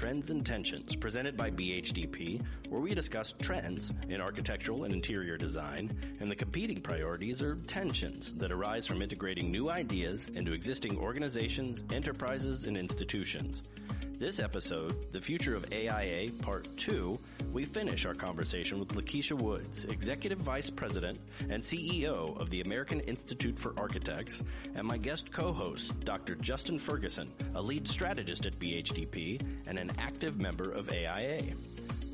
Trends and Tensions, presented by BHDP, where we discuss trends in architectural and interior design and the competing priorities or tensions that arise from integrating new ideas into existing organizations, enterprises, and institutions. This episode, The Future of AIA Part 2, we finish our conversation with Lakisha Woods, Executive Vice President and CEO of the American Institute for Architects, and my guest co-host, Dr. Justin Ferguson, a lead strategist at BHDP and an active member of AIA.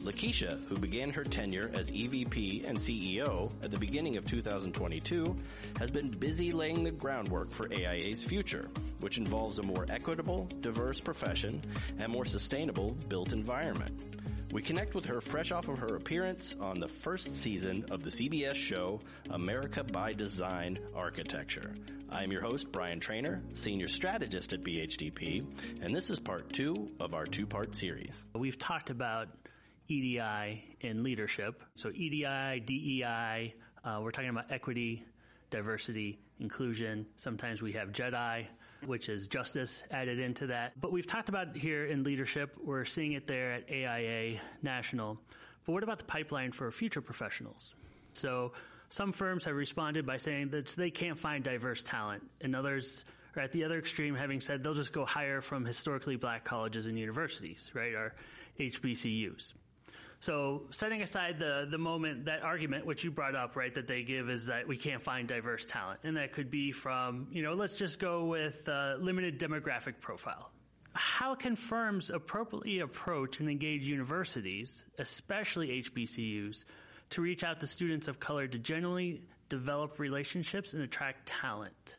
Lakisha, who began her tenure as EVP and CEO at the beginning of 2022, has been busy laying the groundwork for AIA's future, which involves a more equitable, diverse profession and more sustainable built environment. We connect with her fresh off of her appearance on the first season of the CBS show America by Design Architecture. I am your host, Brian Trainer, Senior Strategist at BHDP, and this is part two of our two-part series. We've talked about EDI in leadership. So EDI, DEI, uh, we're talking about equity, diversity, inclusion. Sometimes we have JEDI, which is justice added into that. But we've talked about here in leadership. We're seeing it there at AIA National. But what about the pipeline for future professionals? So some firms have responded by saying that they can't find diverse talent, and others are at the other extreme, having said they'll just go hire from historically black colleges and universities, right, our HBCUs. So setting aside the the moment that argument which you brought up, right, that they give is that we can't find diverse talent, and that could be from you know let's just go with uh, limited demographic profile. How can firms appropriately approach and engage universities, especially HBCUs, to reach out to students of color to genuinely develop relationships and attract talent?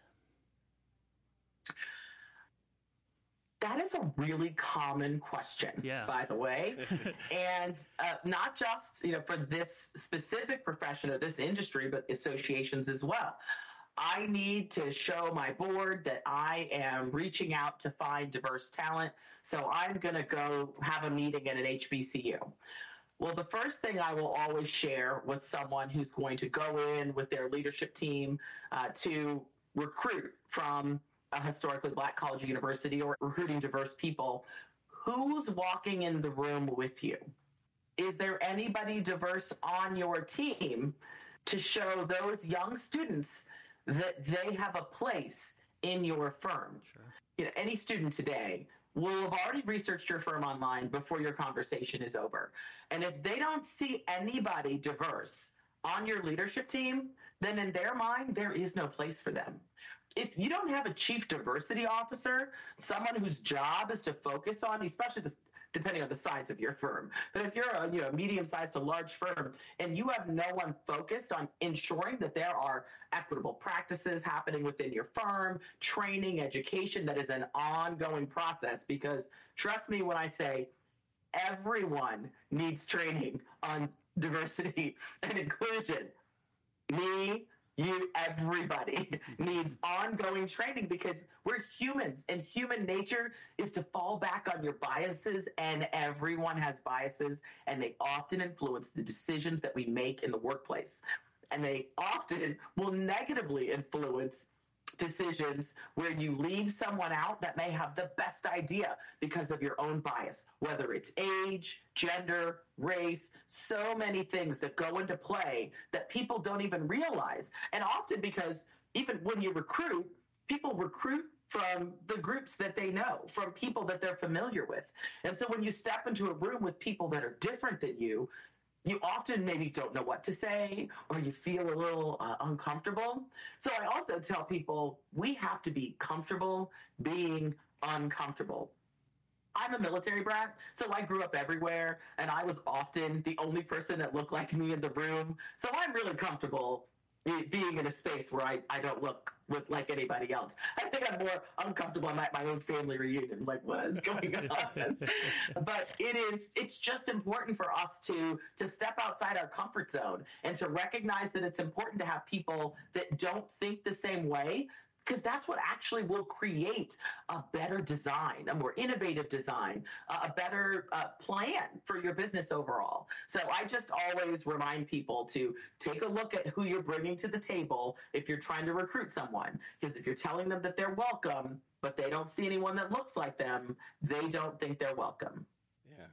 That is a really common question, yeah. by the way. and uh, not just, you know, for this specific profession or this industry, but associations as well. I need to show my board that I am reaching out to find diverse talent. So I'm going to go have a meeting at an HBCU. Well, the first thing I will always share with someone who's going to go in with their leadership team uh, to recruit from a historically black college or university or recruiting diverse people, who's walking in the room with you? Is there anybody diverse on your team to show those young students that they have a place in your firm? Sure. You know, any student today will have already researched your firm online before your conversation is over. And if they don't see anybody diverse on your leadership team, then in their mind, there is no place for them if you don't have a chief diversity officer, someone whose job is to focus on, especially depending on the size of your firm, but if you're a you know medium sized to large firm and you have no one focused on ensuring that there are equitable practices happening within your firm, training, education, that is an ongoing process. Because trust me when I say everyone needs training on diversity and inclusion. Me, you everybody needs ongoing training because we're humans and human nature is to fall back on your biases and everyone has biases and they often influence the decisions that we make in the workplace. And they often will negatively influence decisions where you leave someone out that may have the best idea because of your own bias, whether it's age, gender, race, so many things that go into play that people don't even realize. And often because even when you recruit, people recruit from the groups that they know, from people that they're familiar with. And so when you step into a room with people that are different than you, you often maybe don't know what to say or you feel a little uh, uncomfortable. So I also tell people we have to be comfortable being uncomfortable. I'm a military brat, so I grew up everywhere and I was often the only person that looked like me in the room. So I'm really comfortable being in a space where I, I don't look with like anybody else. I think I'm more uncomfortable at my own family reunion. Like, what is going on? but it is, it's just important for us to, to step outside our comfort zone and to recognize that it's important to have people that don't think the same way because that's what actually will create a better design, a more innovative design, a better uh, plan for your business overall. So I just always remind people to take a look at who you're bringing to the table if you're trying to recruit someone. Because if you're telling them that they're welcome, but they don't see anyone that looks like them, they don't think they're welcome. Yeah.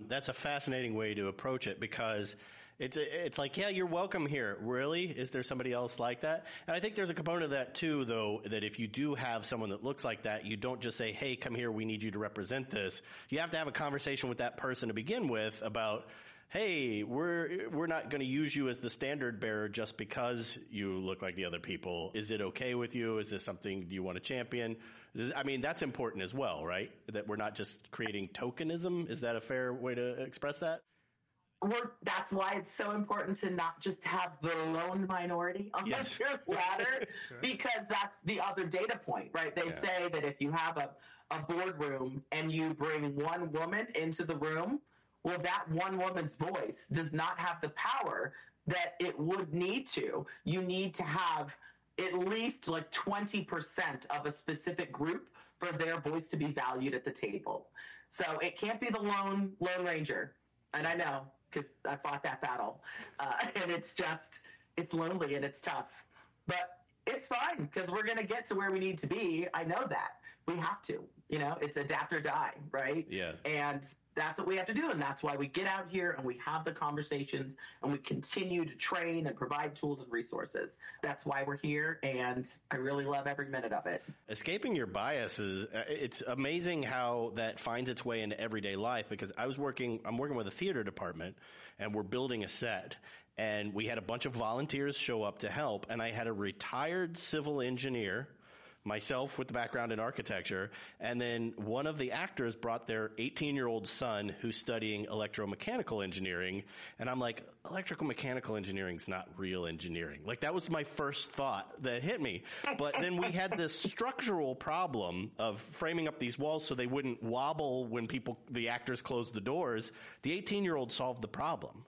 That's a fascinating way to approach it because it's it's like, yeah, you're welcome here. Really? Is there somebody else like that? And I think there's a component of that too, though, that if you do have someone that looks like that, you don't just say, hey, come here, we need you to represent this. You have to have a conversation with that person to begin with about, hey, we're we're not going to use you as the standard bearer just because you look like the other people. Is it okay with you? Is this something do you want to champion? I mean, that's important as well, right? That we're not just creating tokenism. Is that a fair way to express that? We're, that's why it's so important to not just have the lone minority on yes. this ladder, sure. because that's the other data point, right? They yeah. say that if you have a, a boardroom and you bring one woman into the room, well, that one woman's voice does not have the power that it would need to. You need to have at least like 20% of a specific group for their voice to be valued at the table. So it can't be the lone lone ranger. And I know because I fought that battle, uh, and it's just it's lonely and it's tough, but it's fine because we're gonna get to where we need to be. I know that we have to. You know, it's adapt or die, right? Yeah. And that's what we have to do. And that's why we get out here and we have the conversations and we continue to train and provide tools and resources. That's why we're here. And I really love every minute of it. Escaping your biases, uh, it's amazing how that finds its way into everyday life because I was working, I'm working with a theater department and we're building a set and we had a bunch of volunteers show up to help and I had a retired civil engineer myself with the background in architecture, and then one of the actors brought their 18 year old son who's studying electromechanical engineering, and I'm like, electrical mechanical engineering is not real engineering. Like that was my first thought that hit me. But then we had this structural problem of framing up these walls so they wouldn't wobble when people, the actors closed the doors. The 18 year old solved the problem.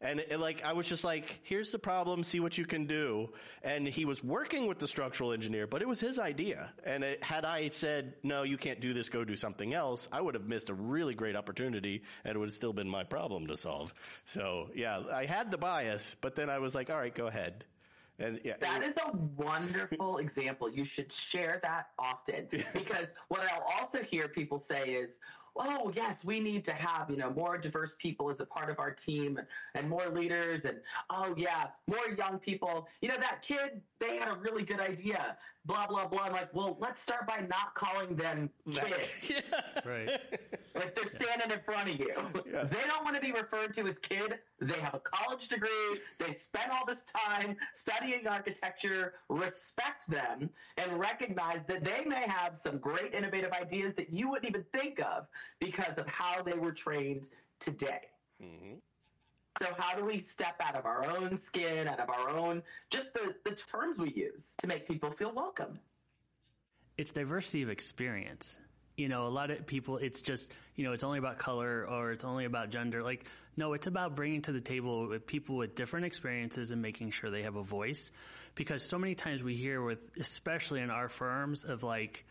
And it, like, I was just like, here's the problem, see what you can do. And he was working with the structural engineer, but it was his idea. And it, had I said, no, you can't do this, go do something else, I would have missed a really great opportunity and it would have still been my problem to solve. So yeah, I had the bias, but then I was like, all right, go ahead. And yeah, that is a wonderful example. You should share that often because what I'll also hear people say is, oh yes, we need to have, you know, more diverse people as a part of our team and more leaders and oh yeah, more young people. You know, that kid, they had a really good idea blah blah blah. I'm like, well, let's start by not calling them kids. yeah. Right. Like they're standing in front of you. Yeah. They don't want to be referred to as kid. They have a college degree. They spent all this time studying architecture. Respect them and recognize that they may have some great innovative ideas that you wouldn't even think of because of how they were trained today. Mm-hmm. So how do we step out of our own skin, out of our own, just the, the terms we use to make people feel welcome? It's diversity of experience. You know, a lot of people, it's just, you know, it's only about color or it's only about gender. Like, no, it's about bringing to the table people with different experiences and making sure they have a voice. Because so many times we hear with, especially in our firms, of like,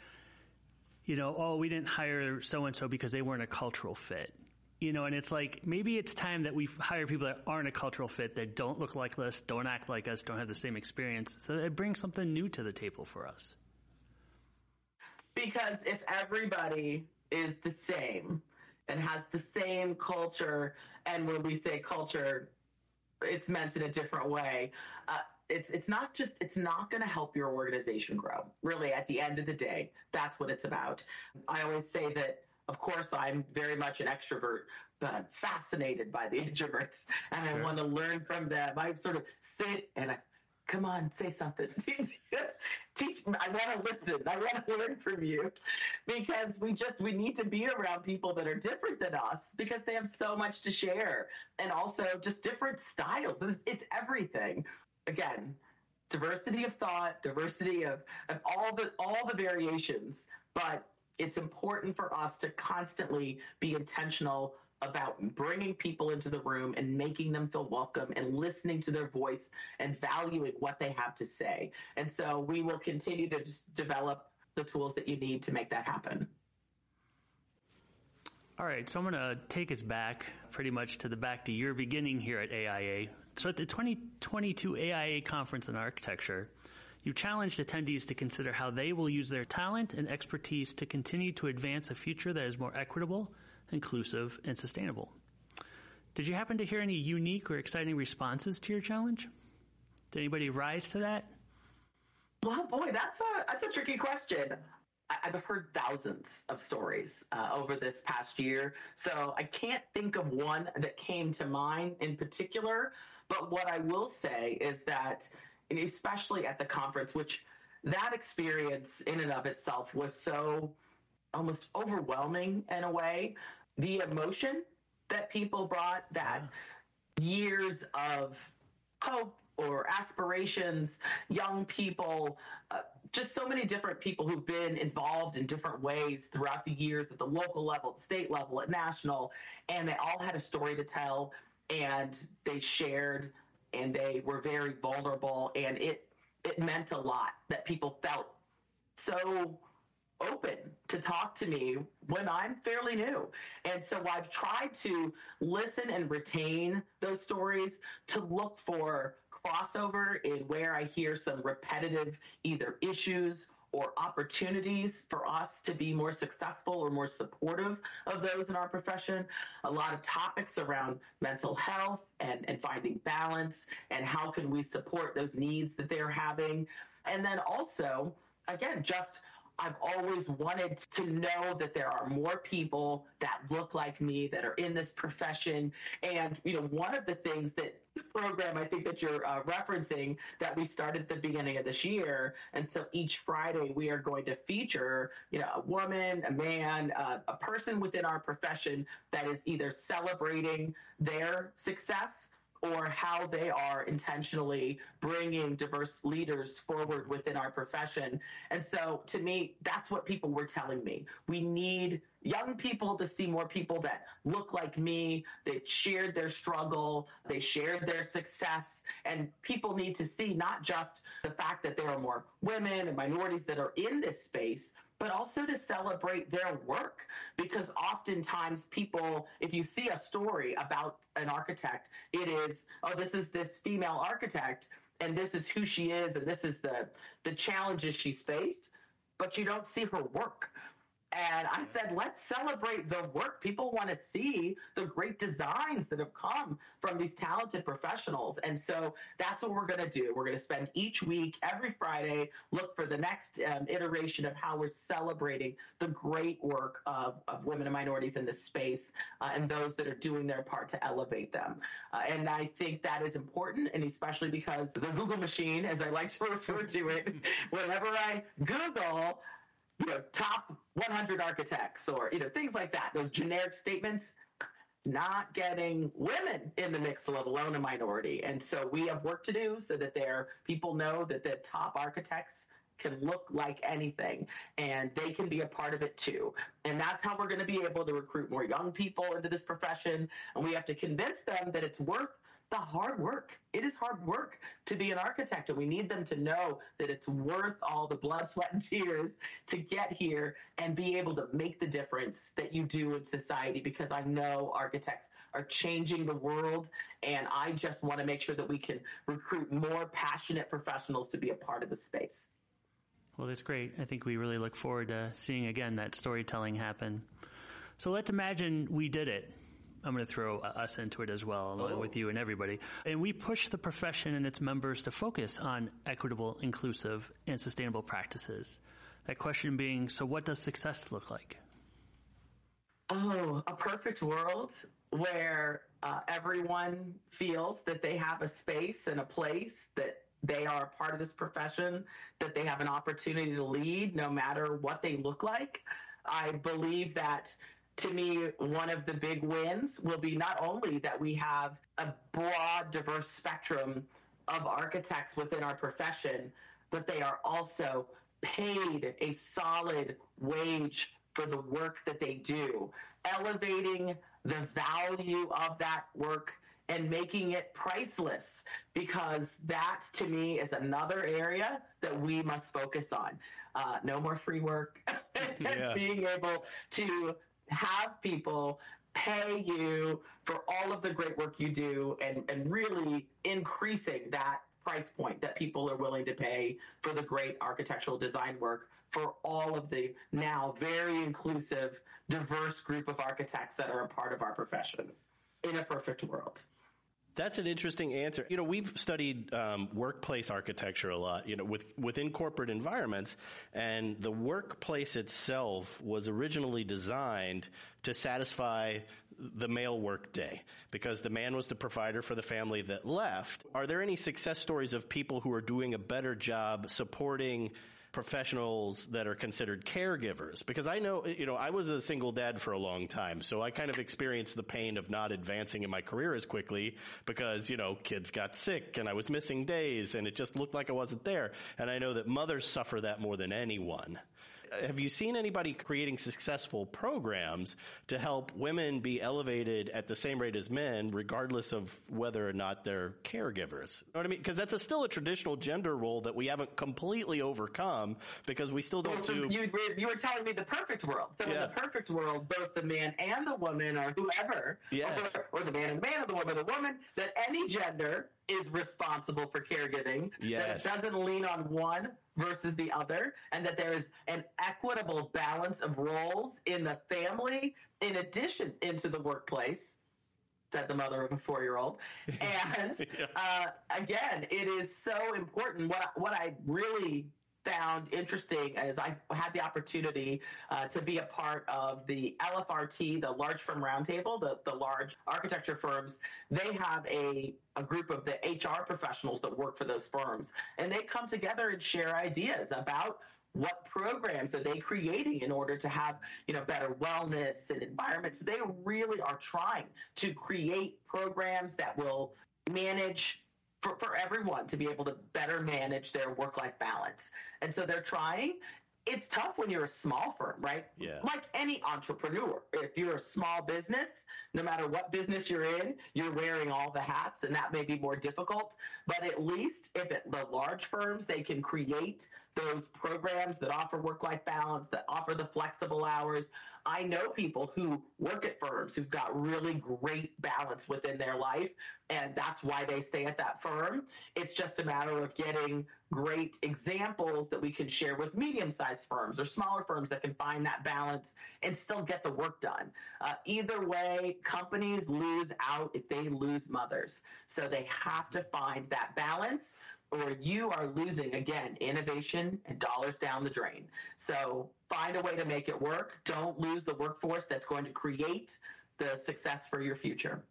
you know, oh, we didn't hire so and so because they weren't a cultural fit you know, and it's like maybe it's time that we hire people that aren't a cultural fit, that don't look like us, don't act like us, don't have the same experience, so it brings something new to the table for us. Because if everybody is the same and has the same culture, and when we say culture, it's meant in a different way. Uh, it's it's not just it's not going to help your organization grow. Really, at the end of the day, that's what it's about. I always say that of course, I'm very much an extrovert, but I'm fascinated by the introverts and sure. I want to learn from them. I sort of sit and I, come on, say something. Teach, teach. I want to listen. I want to learn from you because we just, we need to be around people that are different than us because they have so much to share and also just different styles. It's, it's everything. Again, diversity of thought, diversity of, of all the, all the variations, but it's important for us to constantly be intentional about bringing people into the room and making them feel welcome and listening to their voice and valuing what they have to say. And so we will continue to develop the tools that you need to make that happen. All right, so I'm going to take us back pretty much to the back to your beginning here at AIA. So at the 2022 AIA conference in architecture, you challenged attendees to consider how they will use their talent and expertise to continue to advance a future that is more equitable, inclusive, and sustainable. Did you happen to hear any unique or exciting responses to your challenge? Did anybody rise to that? Well, boy, that's a that's a tricky question. I've heard thousands of stories uh, over this past year, so I can't think of one that came to mind in particular. But what I will say is that, especially at the conference, which that experience in and of itself was so almost overwhelming in a way, the emotion that people brought, that years of hope or aspirations, young people, uh, just so many different people who've been involved in different ways throughout the years at the local level, at state level, at national, and they all had a story to tell and they shared and they were very vulnerable and it it meant a lot that people felt so open to talk to me when I'm fairly new. And so I've tried to listen and retain those stories to look for crossover in where I hear some repetitive either issues or opportunities for us to be more successful or more supportive of those in our profession. A lot of topics around mental health and, and finding balance and how can we support those needs that they're having. And then also, again, just I've always wanted to know that there are more people that look like me that are in this profession. And, you know, one of the things that the program I think that you're uh, referencing that we started at the beginning of this year. And so each Friday we are going to feature, you know, a woman, a man, uh, a person within our profession that is either celebrating their success or how they are intentionally bringing diverse leaders forward within our profession. And so to me, that's what people were telling me. We need young people to see more people that look like me. They shared their struggle. They shared their success. And people need to see not just the fact that there are more women and minorities that are in this space, but also to celebrate their work. Because oftentimes people, if you see a story about an architect, it is, oh, this is this female architect and this is who she is and this is the, the challenges she's faced, but you don't see her work. And I said, let's celebrate the work. People want to see the great designs that have come from these talented professionals. And so that's what we're going to do. We're going to spend each week, every Friday, look for the next um, iteration of how we're celebrating the great work of, of women and minorities in this space uh, and those that are doing their part to elevate them. Uh, and I think that is important, and especially because the Google machine, as I like to refer to it, whenever I Google, you know, top 100 architects or, you know, things like that, those generic statements, not getting women in the mix, let alone a minority. And so we have work to do so that there people know that the top architects can look like anything and they can be a part of it too. And that's how we're going to be able to recruit more young people into this profession. And we have to convince them that it's worth the hard work. It is hard work to be an architect, and we need them to know that it's worth all the blood, sweat, and tears to get here and be able to make the difference that you do in society because I know architects are changing the world, and I just want to make sure that we can recruit more passionate professionals to be a part of the space. Well, that's great. I think we really look forward to seeing again that storytelling happen. So let's imagine we did it I'm going to throw us into it as well, along oh. with you and everybody. And we push the profession and its members to focus on equitable, inclusive, and sustainable practices. That question being, so what does success look like? Oh, a perfect world where uh, everyone feels that they have a space and a place that they are a part of this profession, that they have an opportunity to lead no matter what they look like. I believe that to me, one of the big wins will be not only that we have a broad, diverse spectrum of architects within our profession, but they are also paid a solid wage for the work that they do, elevating the value of that work and making it priceless because that to me is another area that we must focus on. Uh, no more free work. yeah. Being able to have people pay you for all of the great work you do and, and really increasing that price point that people are willing to pay for the great architectural design work for all of the now very inclusive, diverse group of architects that are a part of our profession. in a perfect world. That's an interesting answer. You know, we've studied um, workplace architecture a lot. You know, with within corporate environments, and the workplace itself was originally designed to satisfy the male work day because the man was the provider for the family that left. Are there any success stories of people who are doing a better job supporting professionals that are considered caregivers because I know, you know, I was a single dad for a long time. So I kind of experienced the pain of not advancing in my career as quickly because, you know, kids got sick and I was missing days and it just looked like I wasn't there. And I know that mothers suffer that more than anyone have you seen anybody creating successful programs to help women be elevated at the same rate as men, regardless of whether or not they're caregivers? You know what I mean? Because that's a, still a traditional gender role that we haven't completely overcome because we still don't do. You, you were telling me the perfect world. So yeah. in the perfect world, both the man and the woman, or whoever, yes. or, or the man and the man, or the woman and the woman, that any gender is responsible for caregiving. Yes. That it doesn't lean on one versus the other, and that there is an equitable balance of roles in the family in addition into the workplace. Said the mother of a four-year-old, and yeah. uh, again, it is so important. What what I really found interesting as I had the opportunity uh, to be a part of the LFRT, the Large Firm Roundtable, the, the large architecture firms. They have a, a group of the HR professionals that work for those firms, and they come together and share ideas about what programs are they creating in order to have you know better wellness and environments they really are trying to create programs that will manage for, for everyone to be able to better manage their work life balance. And so they're trying. It's tough when you're a small firm, right? Yeah. Like any entrepreneur. If you're a small business, no matter what business you're in, you're wearing all the hats, and that may be more difficult. But at least if it, the large firms, they can create those programs that offer work life balance, that offer the flexible hours, I know people who work at firms who've got really great balance within their life, and that's why they stay at that firm. It's just a matter of getting great examples that we can share with medium sized firms or smaller firms that can find that balance and still get the work done. Uh, either way, companies lose out if they lose mothers. So they have to find that balance or you are losing again innovation and dollars down the drain. So find a way to make it work. Don't lose the workforce that's going to create the success for your future.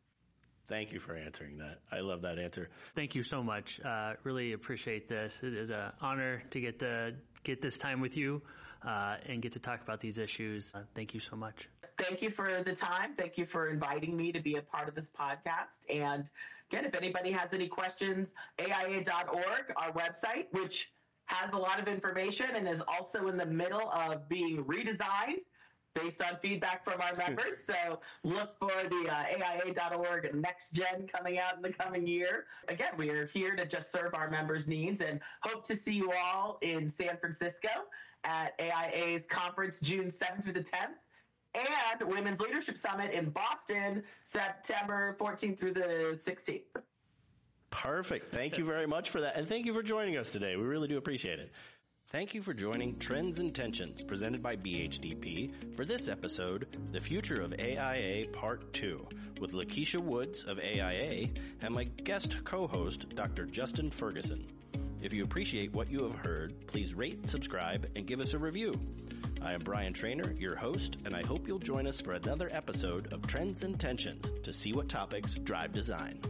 Thank you for answering that. I love that answer. Thank you so much. Uh, really appreciate this. It is an honor to get to get this time with you uh, and get to talk about these issues. Uh, thank you so much. Thank you for the time. Thank you for inviting me to be a part of this podcast. And again, if anybody has any questions, AIA.org, our website, which has a lot of information and is also in the middle of being redesigned based on feedback from our members. so look for the uh, AIA.org next gen coming out in the coming year. Again, we are here to just serve our members' needs and hope to see you all in San Francisco at AIA's conference June 7th through the 10th and Women's Leadership Summit in Boston September 14th through the 16th. Perfect. Thank you very much for that. And thank you for joining us today. We really do appreciate it. Thank you for joining Trends and Tensions presented by BHDP for this episode, The Future of AIA Part 2, with Lakisha Woods of AIA and my guest co-host, Dr. Justin Ferguson. If you appreciate what you have heard, please rate, subscribe, and give us a review. I am Brian Trainer, your host, and I hope you'll join us for another episode of Trends and Tensions to see what topics drive design.